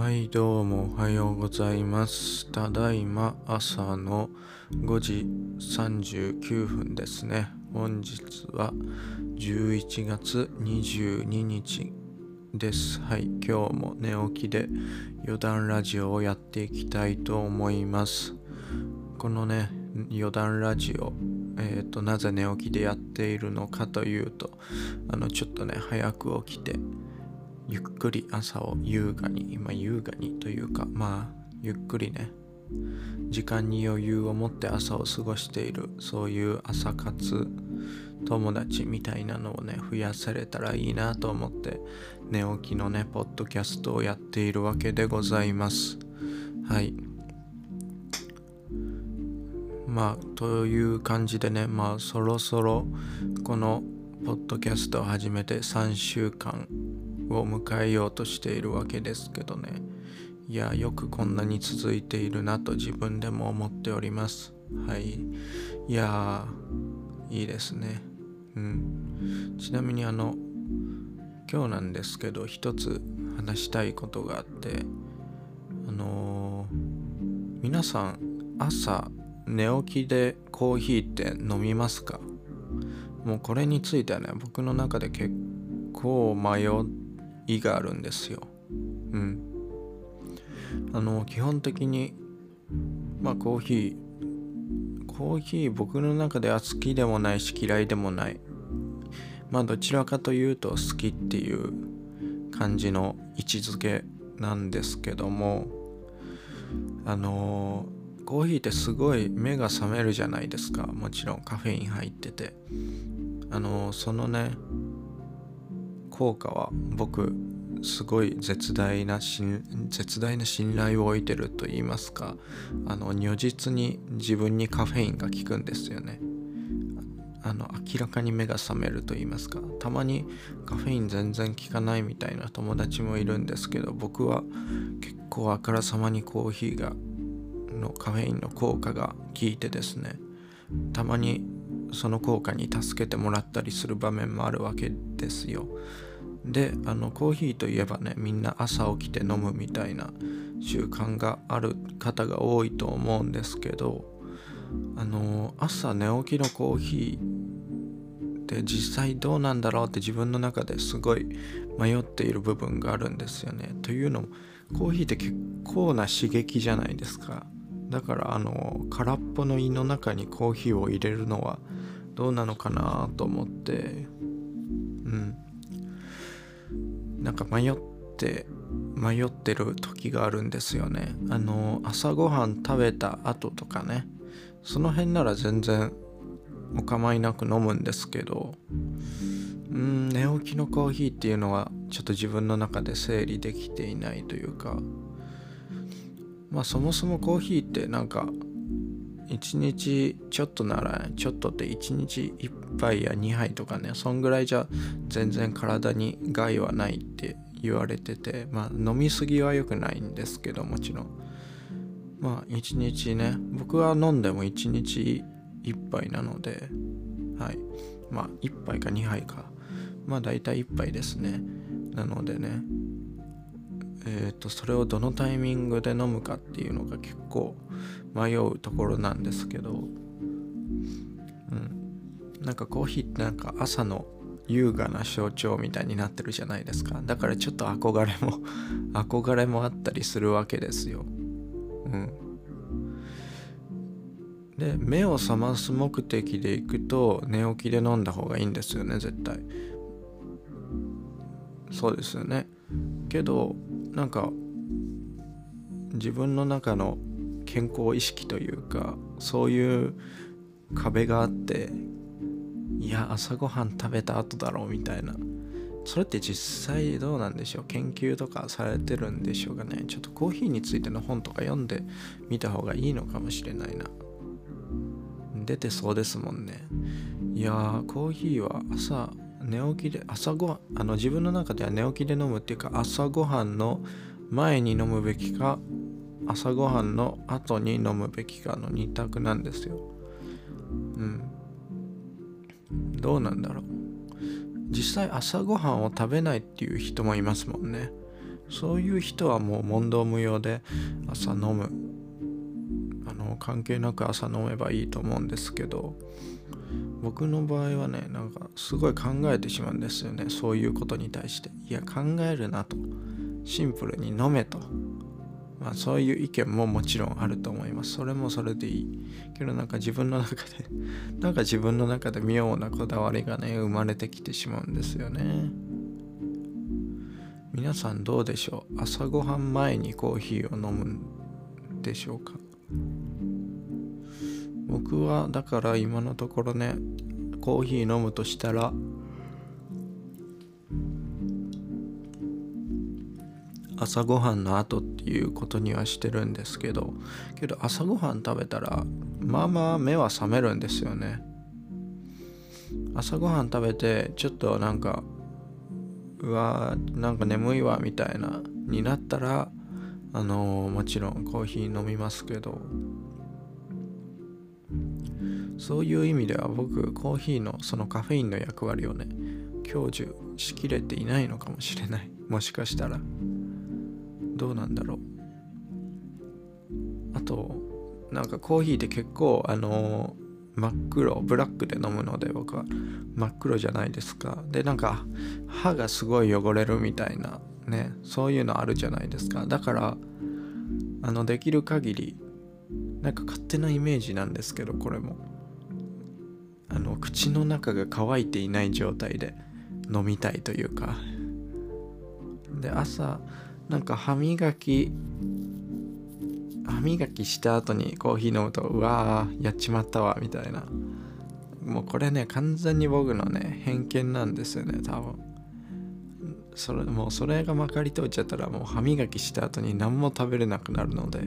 はいどうもおはようございます。ただいま朝の5時39分です。ね本日は11月22日です。はい今日も寝起きで余談ラジオをやっていきたいと思います。このね余談ラジオえーと、なぜ寝起きでやっているのかというとあのちょっとね早く起きてゆっくり朝を優雅に今優雅にというかまあゆっくりね。時間に余裕を持って朝を過ごしているそういう朝活友達みたいなのをね増やせれたらいいなと思って寝起きのねポッドキャストをやっているわけでございます。はい。まあという感じでねまあそろそろこのポッドキャストを始めて3週間を迎えようとしているわけですけどね。いやよくこんなに続いているなと自分でも思っております。はい。いやいいですね。うん。ちなみにあの今日なんですけど一つ話したいことがあってあのー、皆さん朝寝起きでコーヒーって飲みますか？もうこれについてはね僕の中で結構迷っ意があるんですよ。うん。あの、基本的に、まあコーヒー、コーヒー僕の中では好きでもないし嫌いでもない。まあどちらかというと好きっていう感じの位置づけなんですけども、あのコーヒーってすごい目が覚めるじゃないですか。もちろんカフェイン入ってて。あのそのね、効果は僕すごい絶大な絶大な信頼を置いてると言いますかあの如実に自分にカフェインが効くんですよね。あの明らかに目が覚めると言いますか。たまにカフェイン全然効かないみたいな友達もいるんですけど僕は結構あからさまにコーヒーがのカフェインの効果が効いてですねたまにその効果に助けてもらったりする場面もあるわけですよ。であのコーヒーといえばねみんな朝起きて飲むみたいな習慣がある方が多いと思うんですけどあの朝寝起きのコーヒーって実際どうなんだろうって自分の中ですごい迷っている部分があるんですよね。というのもコーヒーって結構な刺激じゃないですか。だからあの空っぽの胃の中にコーヒーを入れるのはどうなのかなと思ってうんなんか迷って迷ってる時があるんですよね。あの朝ごはん食べた後とかねその辺なら全然お構いなく飲むんですけどうん寝起きのコーヒーっていうのはちょっと自分の中で整理できていないというかまあそもそもコーヒーってなんか1日ちょっとならちょっとって1日1杯や2杯とかねそんぐらいじゃ全然体に害はないって言われててまあ飲みすぎは良くないんですけどもちろん。まあ1日ね僕は飲んでも1日1杯なのではい。まあ1杯か2杯か。まあ大体1杯ですね。なのでねえっ、ー、とそれをどのタイミングで飲むかっていうのが結構迷うところなんですけど、うん、なんかコーヒーってなんか朝の優雅な象徴みたいになってるじゃないですか。だからちょっと憧れも 憧れもあったりするわけですよ。うん。で目を覚ます目的で行くと寝起きで飲んだ方がいいんですよね絶対。そうですよね。けどなんか自分の中の健康意識というかそういう壁があっていや朝ごはん食べた後だろうみたいな。それって実際どうなんでしょう？研究とかされてるんでしょうかね？ちょっとコーヒーについての本とか読んでみた方がいいのかもしれないな。出てそうですもんね。いやーコーヒーは朝寝起きで朝ごはんあの自分の中では寝起きで飲むっていうか朝ごはんの前に飲むべきか朝ごはんの後に飲むべきかの2択なんですよ。うん。どうなんだろう。実際朝ごはんを食べないっていう人もいますもんね。そういう人はもう問答無用で朝飲む。あの関係なく朝飲めばいいと思うんですけど僕の場合はねなんかすごい考えてしまうんですよね。そういうことに対して。いや考えるなと。シンプルに飲めと。まあそういう意見ももちろんあると思います。それもそれでいいけどなんか自分の中で なんか自分の中で妙なこだわりがね生まれてきてしまうんですよね。皆さんどうでしょう？朝ごはん前にコーヒーを飲むんでしょうか？僕はだから今のところねコーヒー飲むとしたら朝ごはんの後っていうことにはしてるんですけどけど朝ごはん食べたらまあまあ目は覚めるんですよね。朝ごはん食べてちょっとなんかうわなんか眠いわみたいなになったらあのー、もちろんコーヒー飲みますけど。そういう意味では僕コーヒーのそのカフェインの役割をね享受しきれていないのかもしれない。もしかしたら。どうなんだろう。あとなんかコーヒーって結構あのー、真っ黒ブラックで飲むので僕は。真っ黒じゃないですか。でなんか歯がすごい汚れるみたいなねそういうのあるじゃないですか。だからあのできる限りなんか勝手なイメージなんですけどこれも。あの口の中が乾いていない状態で飲みたいというか。で朝なんか歯磨き歯磨きした後にコーヒー飲むとうわーやっちまったわみたいな。もうこれね完全に僕のね偏見なんですよね多分。それもうそれがまかり通っちゃったらもう歯磨きした後に何も食べれなくなるので。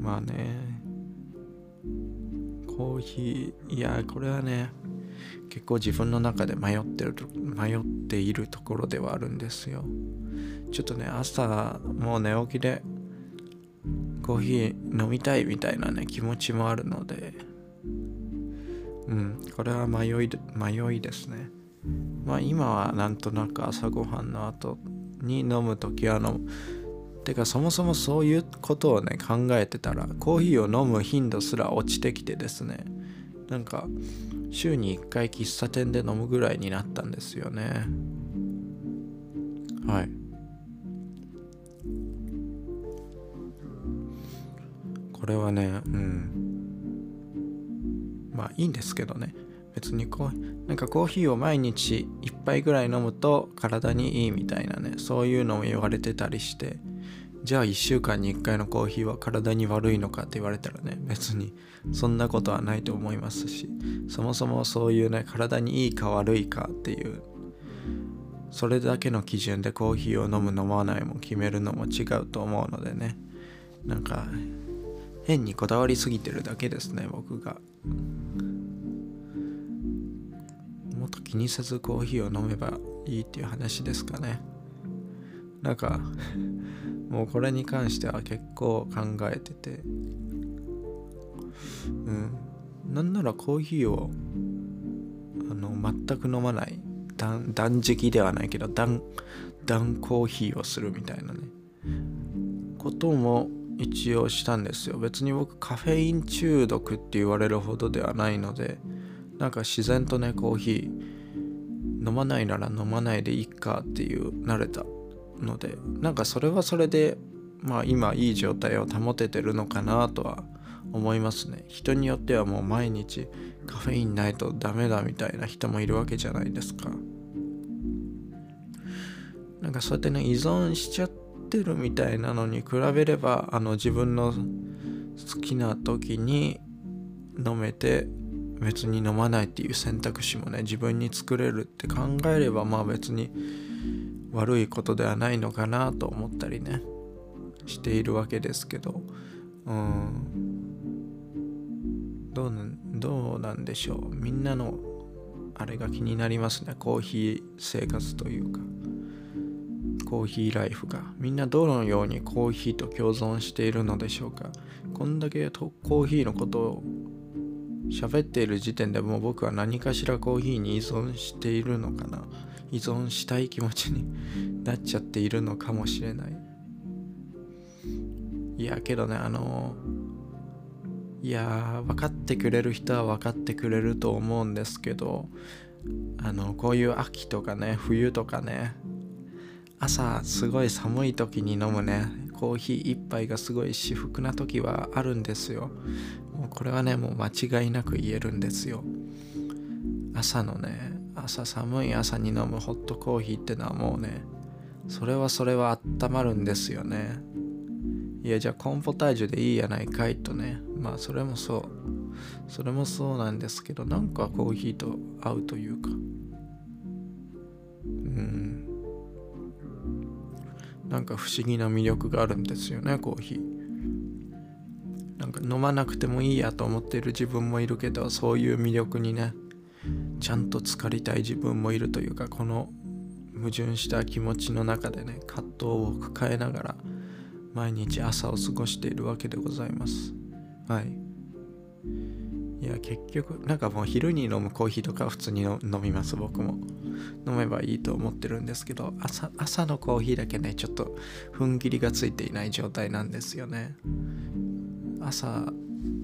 まあね。コーヒーいやこれはね結構自分の中で迷ってる迷っているところではあるんですよ。ちょっとね朝もう寝起きでコーヒー飲みたいみたいなね気持ちもあるのでうんこれは迷い迷いですね。まあ今はなんとなく朝ごはんの後に飲む時は飲む。てかそもそもそういうことをね考えてたらコーヒーを飲む頻度すら落ちてきてですね。なんか週に1回喫茶店で飲むぐらいになったんですよね。はい。これはねうん。まあいいんですけどね。別にこうなんかコーヒーを毎日1杯ぐらい飲むと体にいいみたいなね。そういうのも言われてたりして。じゃあ1週間に1回のコーヒーは体に悪いのかって言われたらね。別にそんなことはないと思いますし。そもそもそういうね体にいいか悪いかっていう。それだけの基準でコーヒーを飲む飲まないも決めるのも違うと思うのでね。なんか変にこだわりすぎてるだけですね僕が。もっと気にせずコーヒーを飲めばいいっていう話ですかね。なんか もうこれに関しては結構考えてて。うん。なんならコーヒーをあの全く飲まない断食ではないけど断断コーヒーをするみたいなね。ことも一応したんですよ。別に僕カフェイン中毒って言われるほどではないのでなんか自然とねコーヒー飲まないなら飲まないでいいかっていう慣れたのでなんかそれはそれでまあ今いい状態を保ててるのかなとは思いますね。人によってはもう毎日カフェインないとダメだみたいな人もいるわけじゃないですか。なんかそうやってね依存しちゃっててるみたいなのに比べればあの自分の好きな時に飲めて別に飲まないっていう選択肢もね自分に作れるって考えればまあ別に悪いことではないのかなと思ったりねしているわけですけど。うん。どうどうなんでしょう。みんなのあれが気になりますね。コーヒー生活というか。コーヒーライフがみんなどのようにコーヒーと共存しているのでしょうか？こんだけコーヒーのことを喋っている時点でもう僕は何かしらコーヒーに依存しているのかな？依存したい気持ちに なっちゃっているのかもしれない。いやけどねあのいや分かってくれる人は分かってくれると思うんですけどあのこういう秋とかね冬とかね朝すごい寒い時に飲むね。コーヒー一杯がすごい至福な時はあるんですよ。もうこれはねもう間違いなく言えるんですよ。朝のね朝寒い朝に飲むホットコーヒーってのはもうねそれはそれは温まるんですよね。いやじゃあコンポタージュでいいやないかいとね。まあそれもそう。それもそうなんですけどなんかコーヒーと合うというか。なんか不思議な魅力があるんですよねコーヒー。なんか飲まなくてもいいやと思っている自分もいるけどそういう魅力にねちゃんと浸かりたい自分もいるというかこの矛盾した気持ちの中でね葛藤を抱えながら毎日朝を過ごしているわけでございます。はい。いや結局なんかもう昼に飲むコーヒーとか普通に飲みます僕も。飲めばいいと思ってるんですけど朝朝のコーヒーだけねちょっと踏ん切りがついていない状態なんですよね。朝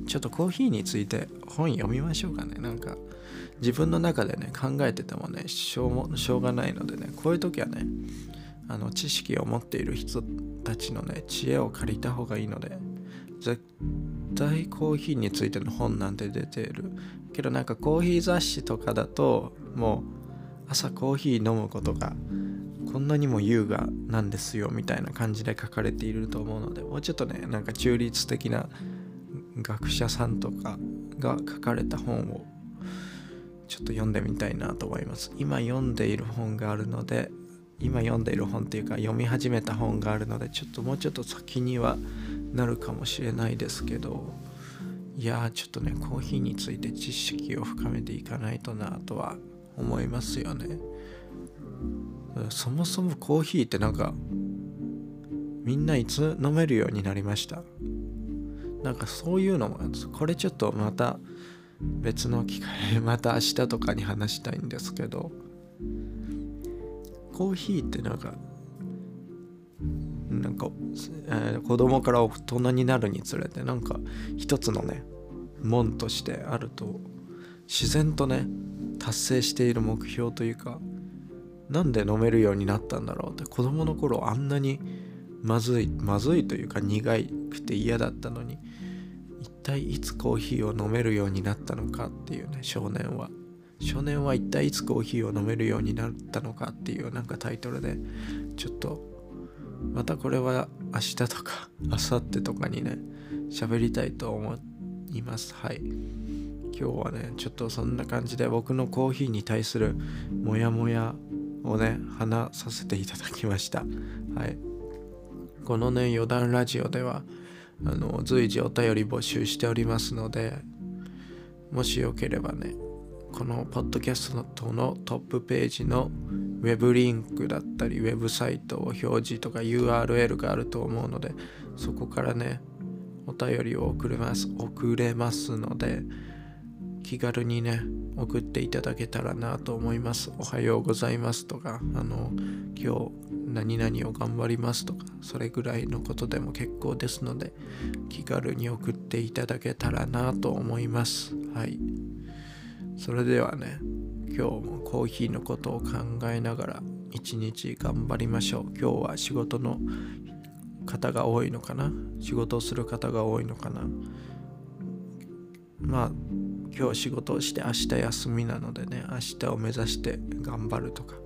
ちょっとコーヒーについて本読みましょうかね。なんか自分の中でね考えててもねしょうもしょうがないのでねこういう時はねあの知識を持っている人たちのね知恵を借りた方がいいので絶対コーヒーについての本なんて出てる。けどなんかコーヒー雑誌とかだともう朝コーヒー飲むことがこんなにも優雅なんですよみたいな感じで書かれていると思うのでもうちょっとねなんか中立的な学者さんとかが書かれた本をちょっと読んでみたいなと思います。今読んでいる本があるので今読んでいる本っていうか読み始めた本があるのでちょっともうちょっと先にはなるかもしれないですけどいやちょっとねコーヒーについて知識を深めていかないとなとは思いますよね。そもそもコーヒーってなんかみんないつ飲めるようになりました？なんかそういうのもこれちょっとまた別の機会 また明日とかに話したいんですけど。コーヒーってなんかなんか、えー、子供から大人になるにつれてなんか一つのね門としてあると自然とね達成している目標というかなんで飲めるようになったんだろうって子供の頃あんなにまずいまずいというか苦くて嫌だったのに一体いつコーヒーを飲めるようになったのかっていうね少年は。少年は一体いつコーヒーを飲めるようになったのかっていうなんかタイトルでちょっとまたこれは明日とか明後日とかにね喋りたいと思います。はい。今日はねちょっとそんな感じで僕のコーヒーに対するモヤモヤをね話させていただきました。はい。このね余談ラジオではあの随時お便り募集しておりますのでもしよければねこのポッドキャストのトップページのウェブリンクだったりウェブサイトを表示とか URL があると思うのでそこからねお便りを送れます送れますので気軽にね送っていただけたらなと思います。おはようございます。とかあの今日何々を頑張ります。とかそれぐらいのことでも結構ですので気軽に送っていただけたらなと思います。はい。それではね今日もコーヒーのことを考えながら一日頑張りましょう。今日は仕事の方が多いのかな？仕事をする方が多いのかな？まあ今日仕事をして明日休みなのでね明日を目指して頑張るとか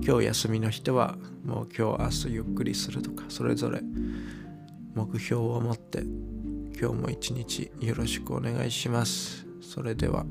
今日休みの人はもう今日明日ゆっくりするとかそれぞれ目標を持って今日も一日よろしくお願いしますそれでは。